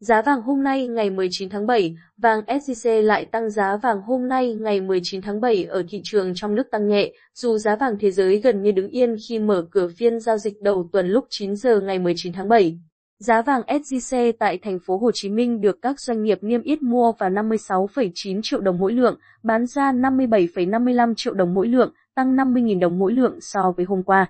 Giá vàng hôm nay ngày 19 tháng 7, vàng SJC lại tăng giá vàng hôm nay ngày 19 tháng 7 ở thị trường trong nước tăng nhẹ, dù giá vàng thế giới gần như đứng yên khi mở cửa phiên giao dịch đầu tuần lúc 9 giờ ngày 19 tháng 7. Giá vàng SJC tại thành phố Hồ Chí Minh được các doanh nghiệp niêm yết mua vào 56,9 triệu đồng mỗi lượng, bán ra 57,55 triệu đồng mỗi lượng, tăng 50.000 đồng mỗi lượng so với hôm qua.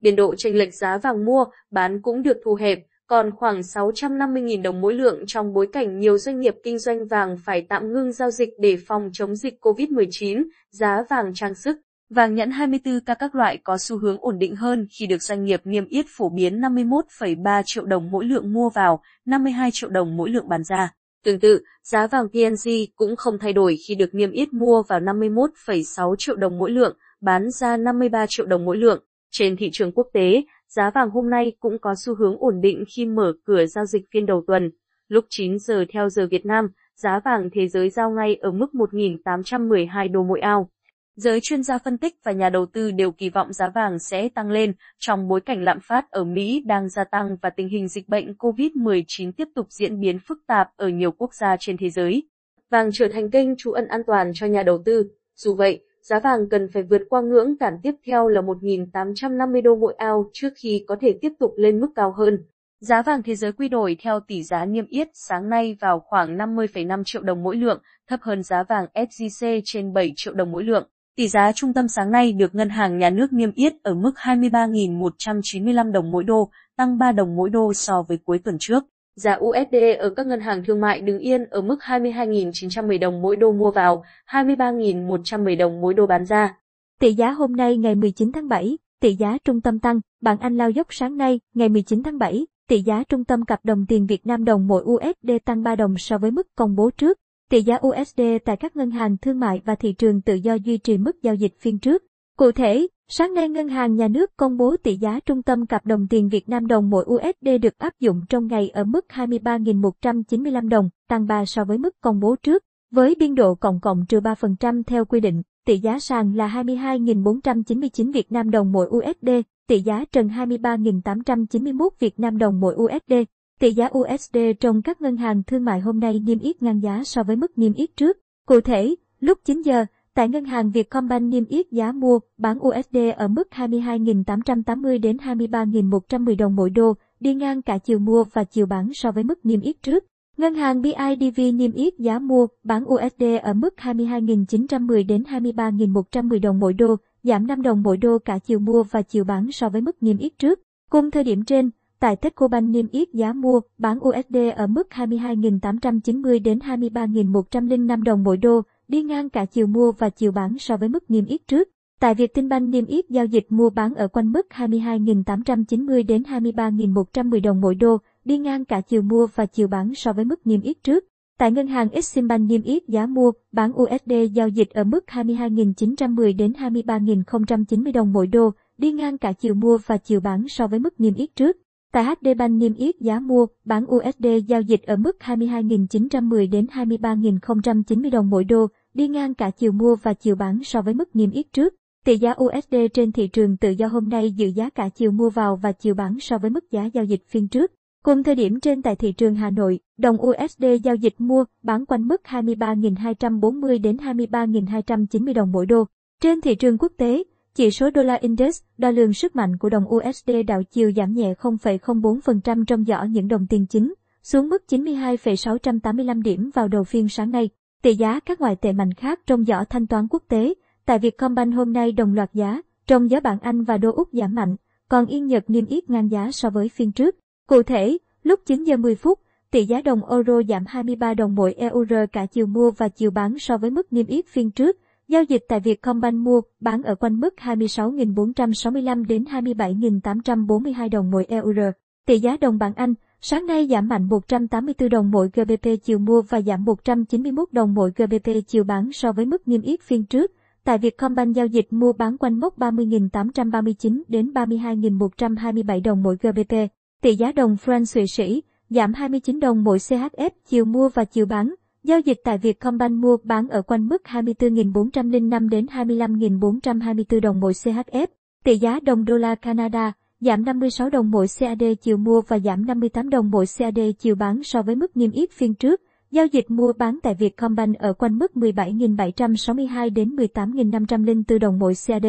Biên độ chênh lệch giá vàng mua, bán cũng được thu hẹp, còn khoảng 650.000 đồng mỗi lượng trong bối cảnh nhiều doanh nghiệp kinh doanh vàng phải tạm ngưng giao dịch để phòng chống dịch COVID-19, giá vàng trang sức. Vàng nhẫn 24K các loại có xu hướng ổn định hơn khi được doanh nghiệp niêm yết phổ biến 51,3 triệu đồng mỗi lượng mua vào, 52 triệu đồng mỗi lượng bán ra. Tương tự, giá vàng PNG cũng không thay đổi khi được niêm yết mua vào 51,6 triệu đồng mỗi lượng, bán ra 53 triệu đồng mỗi lượng. Trên thị trường quốc tế, giá vàng hôm nay cũng có xu hướng ổn định khi mở cửa giao dịch phiên đầu tuần. Lúc 9 giờ theo giờ Việt Nam, giá vàng thế giới giao ngay ở mức 1.812 đô mỗi ao. Giới chuyên gia phân tích và nhà đầu tư đều kỳ vọng giá vàng sẽ tăng lên trong bối cảnh lạm phát ở Mỹ đang gia tăng và tình hình dịch bệnh COVID-19 tiếp tục diễn biến phức tạp ở nhiều quốc gia trên thế giới. Vàng trở thành kênh trú ẩn an toàn cho nhà đầu tư. Dù vậy, giá vàng cần phải vượt qua ngưỡng cản tiếp theo là 1.850 đô mỗi ao trước khi có thể tiếp tục lên mức cao hơn. Giá vàng thế giới quy đổi theo tỷ giá niêm yết sáng nay vào khoảng 50,5 triệu đồng mỗi lượng, thấp hơn giá vàng SJC trên 7 triệu đồng mỗi lượng. Tỷ giá trung tâm sáng nay được Ngân hàng Nhà nước niêm yết ở mức 23.195 đồng mỗi đô, tăng 3 đồng mỗi đô so với cuối tuần trước. Giá USD ở các ngân hàng thương mại đứng yên ở mức 22.910 đồng mỗi đô mua vào, 23.110 đồng mỗi đô bán ra. Tỷ giá hôm nay ngày 19 tháng 7, tỷ giá trung tâm tăng, bảng Anh lao dốc sáng nay, ngày 19 tháng 7, tỷ giá trung tâm cặp đồng tiền Việt Nam đồng mỗi USD tăng 3 đồng so với mức công bố trước. Tỷ giá USD tại các ngân hàng thương mại và thị trường tự do duy trì mức giao dịch phiên trước. Cụ thể, sáng nay Ngân hàng Nhà nước công bố tỷ giá trung tâm cặp đồng tiền Việt Nam đồng mỗi USD được áp dụng trong ngày ở mức 23.195 đồng, tăng 3 so với mức công bố trước, với biên độ cộng cộng trừ 3% theo quy định. Tỷ giá sàn là 22.499 Việt Nam đồng mỗi USD, tỷ giá trần 23.891 Việt Nam đồng mỗi USD. Tỷ giá USD trong các ngân hàng thương mại hôm nay niêm yết ngang giá so với mức niêm yết trước. Cụ thể, lúc 9 giờ, tại ngân hàng Vietcombank niêm yết giá mua, bán USD ở mức 22.880 đến 23.110 đồng mỗi đô, đi ngang cả chiều mua và chiều bán so với mức niêm yết trước. Ngân hàng BIDV niêm yết giá mua, bán USD ở mức 22.910 đến 23.110 đồng mỗi đô, giảm 5 đồng mỗi đô cả chiều mua và chiều bán so với mức niêm yết trước. Cùng thời điểm trên, tại Techcombank niêm yết giá mua, bán USD ở mức 22.890 đến 23.105 đồng mỗi đô, đi ngang cả chiều mua và chiều bán so với mức niêm yết trước. Tại Vietinbank niêm yết giao dịch mua bán ở quanh mức 22.890 đến 23.110 đồng mỗi đô, đi ngang cả chiều mua và chiều bán so với mức niêm yết trước. Tại ngân hàng Eximbank niêm yết giá mua, bán USD giao dịch ở mức 22.910 đến 23.090 đồng mỗi đô, đi ngang cả chiều mua và chiều bán so với mức niêm yết trước. Tại HD Bank niêm yết giá mua, bán USD giao dịch ở mức 22.910 đến 23.090 đồng mỗi đô, đi ngang cả chiều mua và chiều bán so với mức niêm yết trước. Tỷ giá USD trên thị trường tự do hôm nay giữ giá cả chiều mua vào và chiều bán so với mức giá giao dịch phiên trước. Cùng thời điểm trên tại thị trường Hà Nội, đồng USD giao dịch mua, bán quanh mức 23.240 đến 23.290 đồng mỗi đô. Trên thị trường quốc tế, chỉ số đô la index, đo lường sức mạnh của đồng USD đảo chiều giảm nhẹ 0,04% trong giỏ những đồng tiền chính, xuống mức 92,685 điểm vào đầu phiên sáng nay. Tỷ giá các ngoại tệ mạnh khác trong giỏ thanh toán quốc tế, tại Vietcombank hôm nay đồng loạt giá, trong giá bảng Anh và đô Úc giảm mạnh, còn Yên Nhật niêm yết ngang giá so với phiên trước. Cụ thể, lúc 9 giờ 10 phút, tỷ giá đồng euro giảm 23 đồng mỗi euro cả chiều mua và chiều bán so với mức niêm yết phiên trước. Giao dịch tại Vietcombank mua, bán ở quanh mức 26.465 đến 27.842 đồng mỗi euro. Tỷ giá đồng bảng Anh, sáng nay giảm mạnh 184 đồng mỗi GBP chiều mua và giảm 191 đồng mỗi GBP chiều bán so với mức niêm yết phiên trước. Tại Vietcombank giao dịch mua bán quanh mốc 30.839 đến 32.127 đồng mỗi GBP. Tỷ giá đồng franc Thụy Sĩ giảm 29 đồng mỗi CHF chiều mua và chiều bán. Giao dịch tại Vietcombank mua bán ở quanh mức 24.405 đến 25.424 đồng mỗi CHF. Tỷ giá đồng đô la Canada, giảm 56 đồng mỗi CAD chiều mua và giảm 58 đồng mỗi CAD chiều bán so với mức niêm yết phiên trước. Giao dịch mua bán tại Vietcombank ở quanh mức 17.762 đến 18.504 đồng mỗi CAD.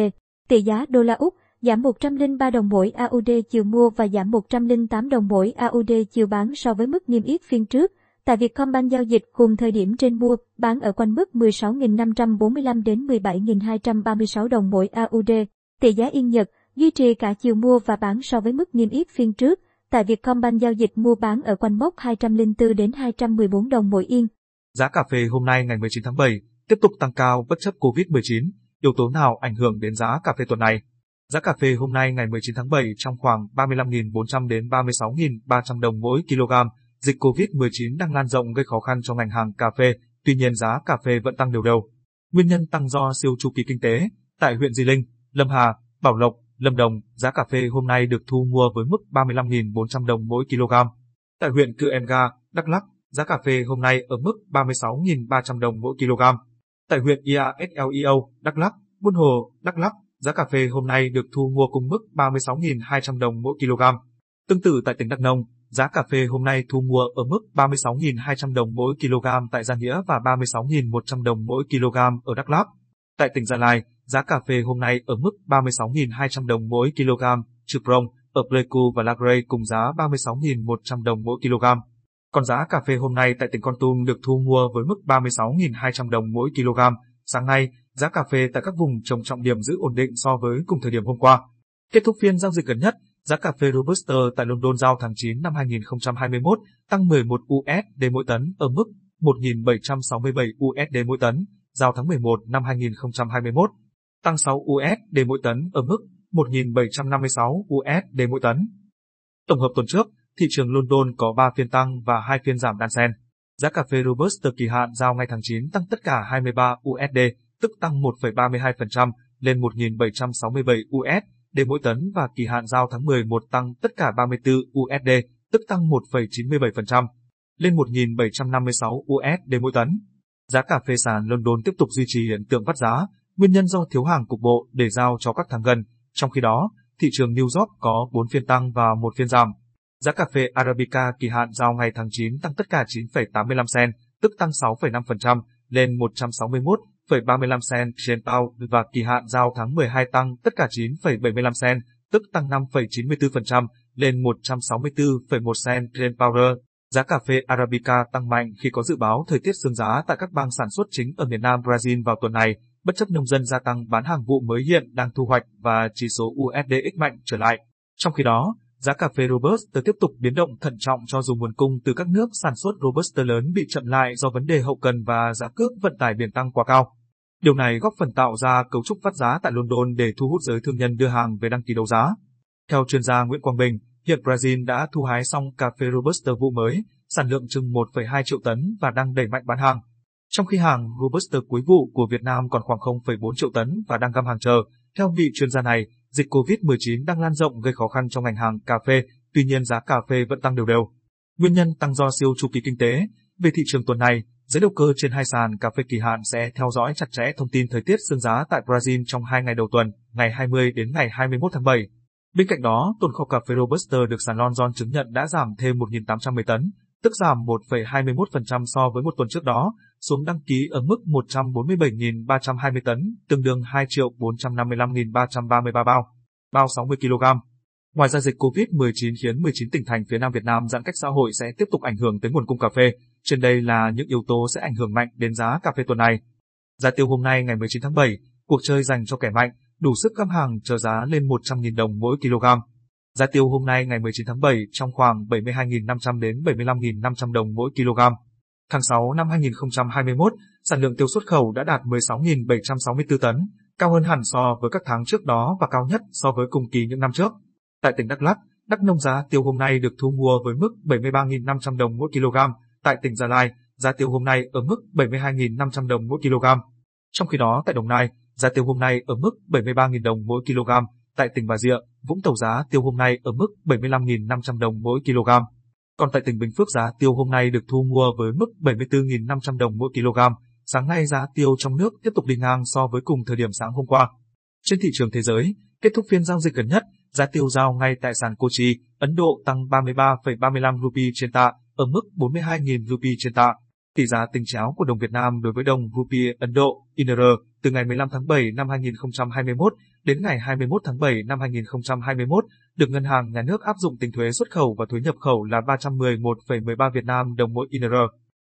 Tỷ giá đô la Úc, giảm 103 đồng mỗi AUD chiều mua và giảm 108 đồng mỗi AUD chiều bán so với mức niêm yết phiên trước. Tại Vietcombank giao dịch cùng thời điểm trên mua, bán ở quanh mức 16.545 đến 17.236 đồng mỗi AUD. Tỷ giá Yên Nhật duy trì cả chiều mua và bán so với mức niêm yết phiên trước. Tại Vietcombank giao dịch mua bán ở quanh mốc 204 đến 214 đồng mỗi yên. Giá cà phê hôm nay ngày 19 tháng 7 tiếp tục tăng cao bất chấp Covid-19. Yếu tố nào ảnh hưởng đến giá cà phê tuần này? Giá cà phê hôm nay ngày 19 tháng 7 trong khoảng 35.400 đến 36.300 đồng mỗi kg. Dịch Covid-19 đang lan rộng gây khó khăn cho ngành hàng cà phê, tuy nhiên giá cà phê vẫn tăng đều đầu. Nguyên nhân tăng do siêu chu kỳ kinh tế. Tại huyện Di Linh, Lâm Hà, Bảo Lộc, Lâm Đồng, giá cà phê hôm nay được thu mua với mức 35.400 đồng mỗi kg. Tại huyện Cư Em Ga, Đắk Lắk, giá cà phê hôm nay ở mức 36.300 đồng mỗi kg. Tại huyện IASLEO, Đắk Lắk, Buôn Hồ, Đắk Lắk, giá cà phê hôm nay được thu mua cùng mức 36.200 đồng mỗi kg. Tương tự tại tỉnh Đắk Nông, giá cà phê hôm nay thu mua ở mức 36.200 đồng mỗi kg tại Gia Nghĩa và 36.100 đồng mỗi kg ở Đắk Lắk. Tại tỉnh Gia Lai, giá cà phê hôm nay ở mức 36.200 đồng mỗi kg, Trư Prong, ở Pleiku và lagre cùng giá 36.100 đồng mỗi kg. Còn giá cà phê hôm nay tại tỉnh Con Tum được thu mua với mức 36.200 đồng mỗi kg. Sáng nay, giá cà phê tại các vùng trồng trọng điểm giữ ổn định so với cùng thời điểm hôm qua. Kết thúc phiên giao dịch gần nhất, giá cà phê Robusta tại London giao tháng 9 năm 2021 tăng 11 USD mỗi tấn ở mức 1.767 USD mỗi tấn, giao tháng 11 năm 2021 tăng 6 USD mỗi tấn ở mức 1.756 USD mỗi tấn. Tổng hợp tuần trước, thị trường London có 3 phiên tăng và 2 phiên giảm đan xen. Giá cà phê Robusta kỳ hạn giao ngay tháng 9 tăng tất cả 23 USD, tức tăng 1,32% lên 1.767 USD để mỗi tấn và kỳ hạn giao tháng 11 tăng tất cả 34 USD, tức tăng 1,97% lên 1.756 USD mỗi tấn. Giá cà phê sàn London tiếp tục duy trì hiện tượng vắt giá, nguyên nhân do thiếu hàng cục bộ để giao cho các tháng gần. Trong khi đó, thị trường New York có 4 phiên tăng và một phiên giảm. Giá cà phê Arabica kỳ hạn giao ngày tháng 9 tăng tất cả 9,85 cent, tức tăng 6,5% lên 161. 9,35 cent trên pound và kỳ hạn giao tháng 12 tăng tất cả 9,75 cent, tức tăng 5,94% lên 164,1 cent trên pound. Giá cà phê Arabica tăng mạnh khi có dự báo thời tiết sương giá tại các bang sản xuất chính ở miền Nam Brazil vào tuần này, bất chấp nông dân gia tăng bán hàng vụ mới hiện đang thu hoạch và chỉ số USDX mạnh trở lại. Trong khi đó, giá cà phê Robusta tiếp tục biến động thận trọng cho dù nguồn cung từ các nước sản xuất Robusta lớn bị chậm lại do vấn đề hậu cần và giá cước vận tải biển tăng quá cao. Điều này góp phần tạo ra cấu trúc phát giá tại London để thu hút giới thương nhân đưa hàng về đăng ký đấu giá. Theo chuyên gia Nguyễn Quang Bình, hiện Brazil đã thu hái xong cà phê Robusta vụ mới, sản lượng chừng 1,2 triệu tấn và đang đẩy mạnh bán hàng. Trong khi hàng Robusta cuối vụ của Việt Nam còn khoảng 0,4 triệu tấn và đang găm hàng chờ, theo vị chuyên gia này, dịch COVID-19 đang lan rộng gây khó khăn cho ngành hàng cà phê, tuy nhiên giá cà phê vẫn tăng đều đều. Nguyên nhân tăng do siêu chu kỳ kinh tế. Về thị trường tuần này, giới đầu cơ trên hai sàn cà phê kỳ hạn sẽ theo dõi chặt chẽ thông tin thời tiết sương giá tại Brazil trong hai ngày đầu tuần, ngày 20 đến ngày 21 tháng 7. Bên cạnh đó, tồn kho cà phê Robusta được sàn London chứng nhận đã giảm thêm 1.810 tấn, tức giảm 1,21% so với một tuần trước đó, xuống đăng ký ở mức 147.320 tấn, tương đương 2 triệu 455.333 bao, bao 60 kg. Ngoài ra dịch COVID-19 khiến 19 tỉnh thành phía Nam Việt Nam giãn cách xã hội sẽ tiếp tục ảnh hưởng tới nguồn cung cà phê. Trên đây là những yếu tố sẽ ảnh hưởng mạnh đến giá cà phê tuần này. Giá tiêu hôm nay ngày 19 tháng 7, cuộc chơi dành cho kẻ mạnh, đủ sức găm hàng chờ giá lên 100.000 đồng mỗi kg. Giá tiêu hôm nay ngày 19 tháng 7 trong khoảng 72.500 đến 75.500 đồng mỗi kg. Tháng 6 năm 2021, sản lượng tiêu xuất khẩu đã đạt 16.764 tấn, cao hơn hẳn so với các tháng trước đó và cao nhất so với cùng kỳ những năm trước. Tại tỉnh Đắk Lắk, Đắk Nông giá tiêu hôm nay được thu mua với mức 73.500 đồng mỗi kg. Tại tỉnh Gia Lai, giá tiêu hôm nay ở mức 72.500 đồng mỗi kg. Trong khi đó tại Đồng Nai, giá tiêu hôm nay ở mức 73.000 đồng mỗi kg. Tại tỉnh Bà Rịa, Vũng Tàu giá tiêu hôm nay ở mức 75.500 đồng mỗi kg. Còn tại tỉnh Bình Phước giá tiêu hôm nay được thu mua với mức 74.500 đồng mỗi kg. Sáng nay giá tiêu trong nước tiếp tục đi ngang so với cùng thời điểm sáng hôm qua. Trên thị trường thế giới, Kết thúc phiên giao dịch gần nhất, giá tiêu giao ngay tại sàn Kochi, Ấn Độ tăng 33,35 rupee trên tạ, ở mức 42.000 rupee trên tạ. Tỷ giá tính cháo của đồng Việt Nam đối với đồng rupee Ấn Độ, INR, từ ngày 15 tháng 7 năm 2021 đến ngày 21 tháng 7 năm 2021, được Ngân hàng Nhà nước áp dụng tính thuế xuất khẩu và thuế nhập khẩu là 311,13 Việt Nam đồng mỗi INR.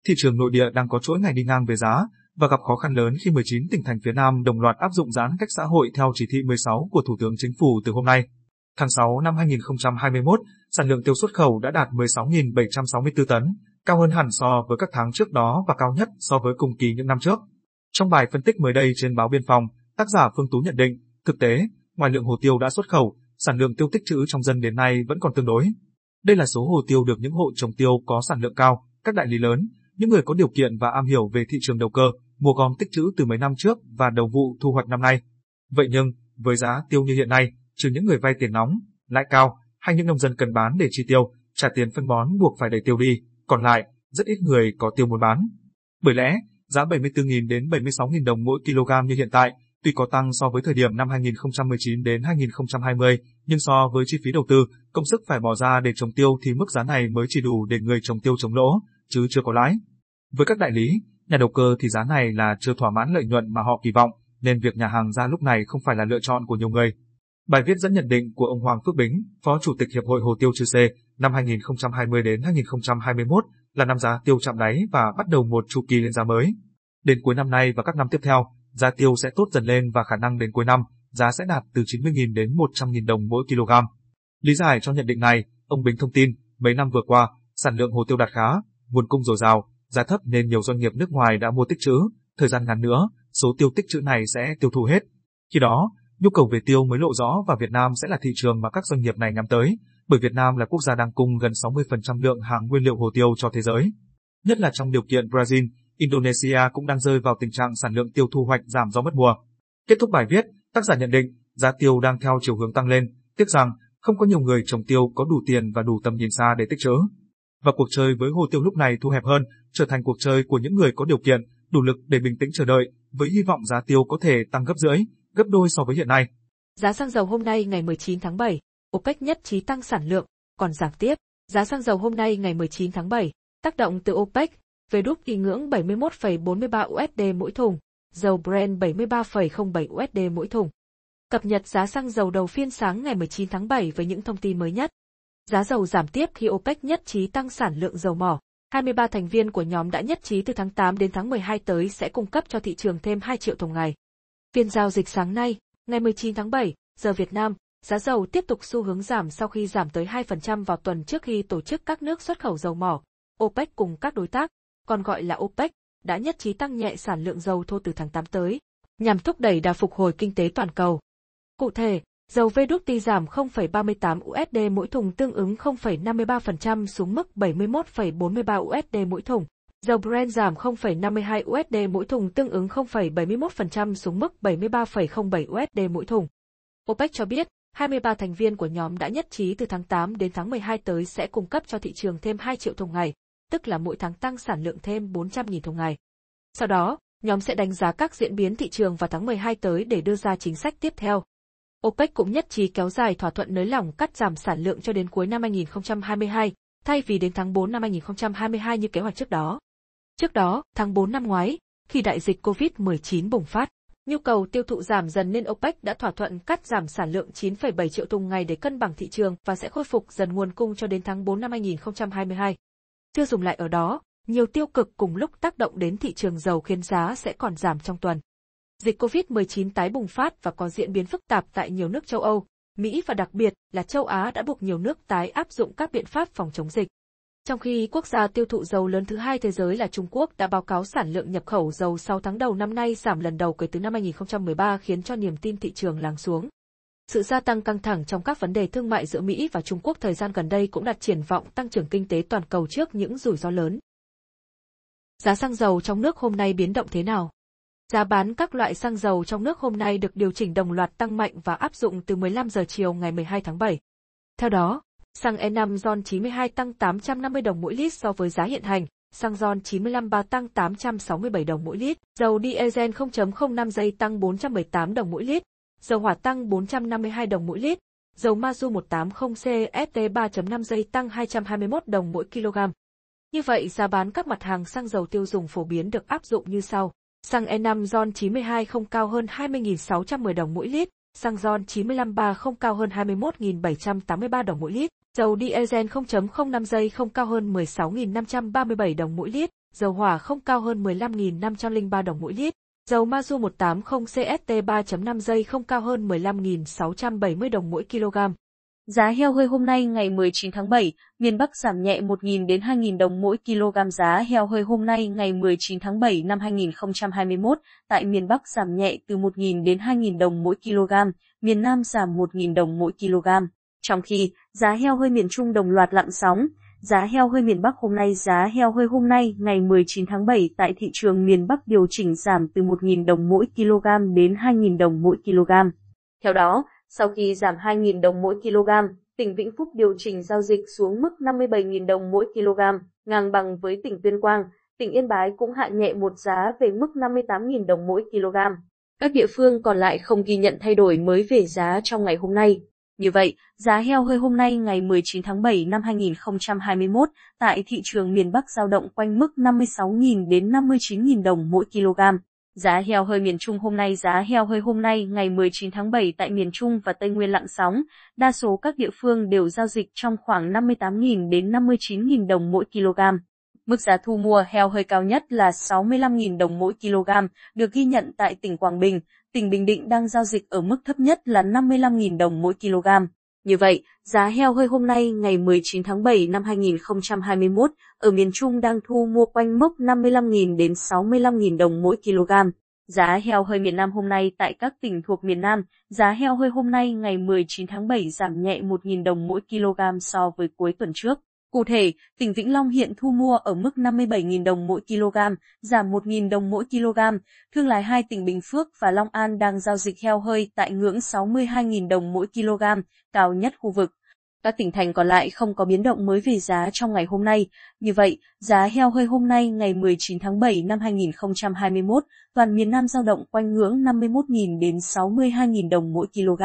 Thị trường nội địa đang có chuỗi ngày đi ngang về giá và gặp khó khăn lớn khi 19 tỉnh thành phía Nam đồng loạt áp dụng giãn cách xã hội theo chỉ thị 16 của Thủ tướng Chính phủ từ hôm nay. Tháng 6 năm 2021, sản lượng tiêu xuất khẩu đã đạt 16.764 tấn, cao hơn hẳn so với các tháng trước đó và cao nhất so với cùng kỳ những năm trước. Trong bài phân tích mới đây trên báo Biên phòng, tác giả Phương Tú nhận định, thực tế, ngoài lượng hồ tiêu đã xuất khẩu, sản lượng tiêu tích trữ trong dân đến nay vẫn còn tương đối. Đây là số hồ tiêu được những hộ trồng tiêu có sản lượng cao, các đại lý lớn, những người có điều kiện và am hiểu về thị trường đầu cơ, mua gom tích trữ từ mấy năm trước và đầu vụ thu hoạch năm nay. Vậy nhưng, với giá tiêu như hiện nay, trừ những người vay tiền nóng, lãi cao, hay những nông dân cần bán để chi tiêu, trả tiền phân bón buộc phải đẩy tiêu đi, còn lại, rất ít người có tiêu muốn bán. Bởi lẽ, giá 74.000 đến 76.000 đồng mỗi kg như hiện tại, tuy có tăng so với thời điểm năm 2019 đến 2020, nhưng so với chi phí đầu tư, công sức phải bỏ ra để trồng tiêu thì mức giá này mới chỉ đủ để người trồng tiêu chống lỗ, chứ chưa có lãi. Với các đại lý, nhà đầu cơ thì giá này là chưa thỏa mãn lợi nhuận mà họ kỳ vọng, nên việc nhà hàng ra lúc này không phải là lựa chọn của nhiều người. Bài viết dẫn nhận định của ông Hoàng Phước Bính, Phó Chủ tịch Hiệp hội Hồ tiêu Chư Sê, năm 2020 đến 2021 là năm giá tiêu chạm đáy và bắt đầu một chu kỳ lên giá mới. Đến cuối năm nay và các năm tiếp theo, giá tiêu sẽ tốt dần lên và khả năng đến cuối năm, giá sẽ đạt từ 90.000 đến 100.000 đồng mỗi kg. Lý giải cho nhận định này, ông Bính thông tin, mấy năm vừa qua, sản lượng hồ tiêu đạt khá, nguồn cung dồi dào, giá thấp nên nhiều doanh nghiệp nước ngoài đã mua tích trữ, thời gian ngắn nữa, số tiêu tích trữ này sẽ tiêu thụ hết. Khi đó, nhu cầu về tiêu mới lộ rõ và Việt Nam sẽ là thị trường mà các doanh nghiệp này nhắm tới, bởi Việt Nam là quốc gia đang cung gần 60% lượng hàng nguyên liệu hồ tiêu cho thế giới. Nhất là trong điều kiện Brazil, Indonesia cũng đang rơi vào tình trạng sản lượng tiêu thu hoạch giảm do mất mùa. Kết thúc bài viết, tác giả nhận định giá tiêu đang theo chiều hướng tăng lên, tiếc rằng không có nhiều người trồng tiêu có đủ tiền và đủ tầm nhìn xa để tích trữ. Và cuộc chơi với hồ tiêu lúc này thu hẹp hơn, trở thành cuộc chơi của những người có điều kiện, đủ lực để bình tĩnh chờ đợi, với hy vọng giá tiêu có thể tăng gấp rưỡi, gấp đôi so với hiện nay. Giá xăng dầu hôm nay ngày 19 tháng 7, OPEC nhất trí tăng sản lượng, còn giảm tiếp. Giá xăng dầu hôm nay ngày 19 tháng 7, tác động từ OPEC, về đúc kỳ ngưỡng 71,43 USD mỗi thùng, dầu Brent 73,07 USD mỗi thùng. Cập nhật giá xăng dầu đầu phiên sáng ngày 19 tháng 7 với những thông tin mới nhất. Giá dầu giảm tiếp khi OPEC nhất trí tăng sản lượng dầu mỏ. 23 thành viên của nhóm đã nhất trí từ tháng 8 đến tháng 12 tới sẽ cung cấp cho thị trường thêm 2 triệu thùng ngày. Phiên giao dịch sáng nay, ngày 19 tháng 7, giờ Việt Nam, giá dầu tiếp tục xu hướng giảm sau khi giảm tới 2% vào tuần trước khi tổ chức các nước xuất khẩu dầu mỏ, OPEC cùng các đối tác, còn gọi là OPEC, đã nhất trí tăng nhẹ sản lượng dầu thô từ tháng 8 tới, nhằm thúc đẩy đà phục hồi kinh tế toàn cầu. Cụ thể, dầu WTI giảm 0,38 USD mỗi thùng tương ứng 0,53% xuống mức 71,43 USD mỗi thùng. Dầu Brent giảm 0,52 USD mỗi thùng tương ứng 0,71% xuống mức 73,07 USD mỗi thùng. OPEC cho biết, 23 thành viên của nhóm đã nhất trí từ tháng 8 đến tháng 12 tới sẽ cung cấp cho thị trường thêm 2 triệu thùng ngày, tức là mỗi tháng tăng sản lượng thêm 400.000 thùng ngày. Sau đó, nhóm sẽ đánh giá các diễn biến thị trường vào tháng 12 tới để đưa ra chính sách tiếp theo. OPEC cũng nhất trí kéo dài thỏa thuận nới lỏng cắt giảm sản lượng cho đến cuối năm 2022, thay vì đến tháng 4 năm 2022 như kế hoạch trước đó. Trước đó, tháng 4 năm ngoái, khi đại dịch COVID-19 bùng phát, nhu cầu tiêu thụ giảm dần nên OPEC đã thỏa thuận cắt giảm sản lượng 9,7 triệu thùng ngày để cân bằng thị trường và sẽ khôi phục dần nguồn cung cho đến tháng 4 năm 2022. Chưa dùng lại ở đó, nhiều tiêu cực cùng lúc tác động đến thị trường dầu khiến giá sẽ còn giảm trong tuần. Dịch COVID-19 tái bùng phát và có diễn biến phức tạp tại nhiều nước châu Âu, Mỹ và đặc biệt là châu Á đã buộc nhiều nước tái áp dụng các biện pháp phòng chống dịch. Trong khi quốc gia tiêu thụ dầu lớn thứ hai thế giới là Trung Quốc đã báo cáo sản lượng nhập khẩu dầu 6 tháng đầu năm nay giảm lần đầu kể từ năm 2013 khiến cho niềm tin thị trường lắng xuống. Sự gia tăng căng thẳng trong các vấn đề thương mại giữa Mỹ và Trung Quốc thời gian gần đây cũng đặt triển vọng tăng trưởng kinh tế toàn cầu trước những rủi ro lớn. Giá xăng dầu trong nước hôm nay biến động thế nào? Giá bán các loại xăng dầu trong nước hôm nay được điều chỉnh đồng loạt tăng mạnh và áp dụng từ 15 giờ chiều ngày 12 tháng 7. Theo đó, xăng E5 RON 92 tăng 850 đồng mỗi lít so với giá hiện hành, xăng RON 95 3 tăng 867 đồng mỗi lít, dầu diesel 0.05 giây tăng 418 đồng mỗi lít, dầu hỏa tăng 452 đồng mỗi lít, dầu Mazu 180 CST 3.5 giây tăng 221 đồng mỗi kg. Như vậy giá bán các mặt hàng xăng dầu tiêu dùng phổ biến được áp dụng như sau. Xăng E5 RON 92 không cao hơn 20.610 đồng mỗi lít, xăng RON 95 không cao hơn 21.783 đồng mỗi lít, dầu diesel 0.05 giây không cao hơn 16.537 đồng mỗi lít, dầu hỏa không cao hơn 15.503 đồng mỗi lít, dầu Mazu 180 CST 3.5 giây không cao hơn 15.670 đồng mỗi kg. Giá heo hơi hôm nay ngày 19 tháng 7, miền Bắc giảm nhẹ 1.000 đến 2.000 đồng mỗi kg giá heo hơi hôm nay ngày 19 tháng 7 năm 2021, tại miền Bắc giảm nhẹ từ 1.000 đến 2.000 đồng mỗi kg, miền Nam giảm 1.000 đồng mỗi kg. Trong khi, giá heo hơi miền Trung đồng loạt lặng sóng, giá heo hơi miền Bắc hôm nay giá heo hơi hôm nay ngày 19 tháng 7 tại thị trường miền Bắc điều chỉnh giảm từ 1.000 đồng mỗi kg đến 2.000 đồng mỗi kg. Theo đó, sau khi giảm 2.000 đồng mỗi kg, tỉnh Vĩnh Phúc điều chỉnh giao dịch xuống mức 57.000 đồng mỗi kg, ngang bằng với tỉnh Tuyên Quang, tỉnh Yên Bái cũng hạ nhẹ một giá về mức 58.000 đồng mỗi kg. Các địa phương còn lại không ghi nhận thay đổi mới về giá trong ngày hôm nay. Như vậy, giá heo hơi hôm nay ngày 19 tháng 7 năm 2021 tại thị trường miền Bắc giao động quanh mức 56.000 đến 59.000 đồng mỗi kg. Giá heo hơi miền Trung hôm nay Giá heo hơi hôm nay ngày 19 tháng 7 tại miền Trung và Tây Nguyên lặng sóng, đa số các địa phương đều giao dịch trong khoảng 58.000 đến 59.000 đồng mỗi kg. Mức giá thu mua heo hơi cao nhất là 65.000 đồng mỗi kg, được ghi nhận tại tỉnh Quảng Bình, tỉnh Bình Định đang giao dịch ở mức thấp nhất là 55.000 đồng mỗi kg. Như vậy, giá heo hơi hôm nay ngày 19 tháng 7 năm 2021 ở miền Trung đang thu mua quanh mốc 55.000 đến 65.000 đồng mỗi kg. Giá heo hơi miền Nam hôm nay tại các tỉnh thuộc miền Nam, giá heo hơi hôm nay ngày 19 tháng 7 giảm nhẹ 1.000 đồng mỗi kg so với cuối tuần trước. Cụ thể, tỉnh Vĩnh Long hiện thu mua ở mức 57.000 đồng mỗi kg, giảm 1.000 đồng mỗi kg. Thương lái hai tỉnh Bình Phước và Long An đang giao dịch heo hơi tại ngưỡng 62.000 đồng mỗi kg, cao nhất khu vực. Các tỉnh thành còn lại không có biến động mới về giá trong ngày hôm nay. Như vậy, giá heo hơi hôm nay ngày 19 tháng 7 năm 2021, toàn miền Nam giao động quanh ngưỡng 51.000 đến 62.000 đồng mỗi kg.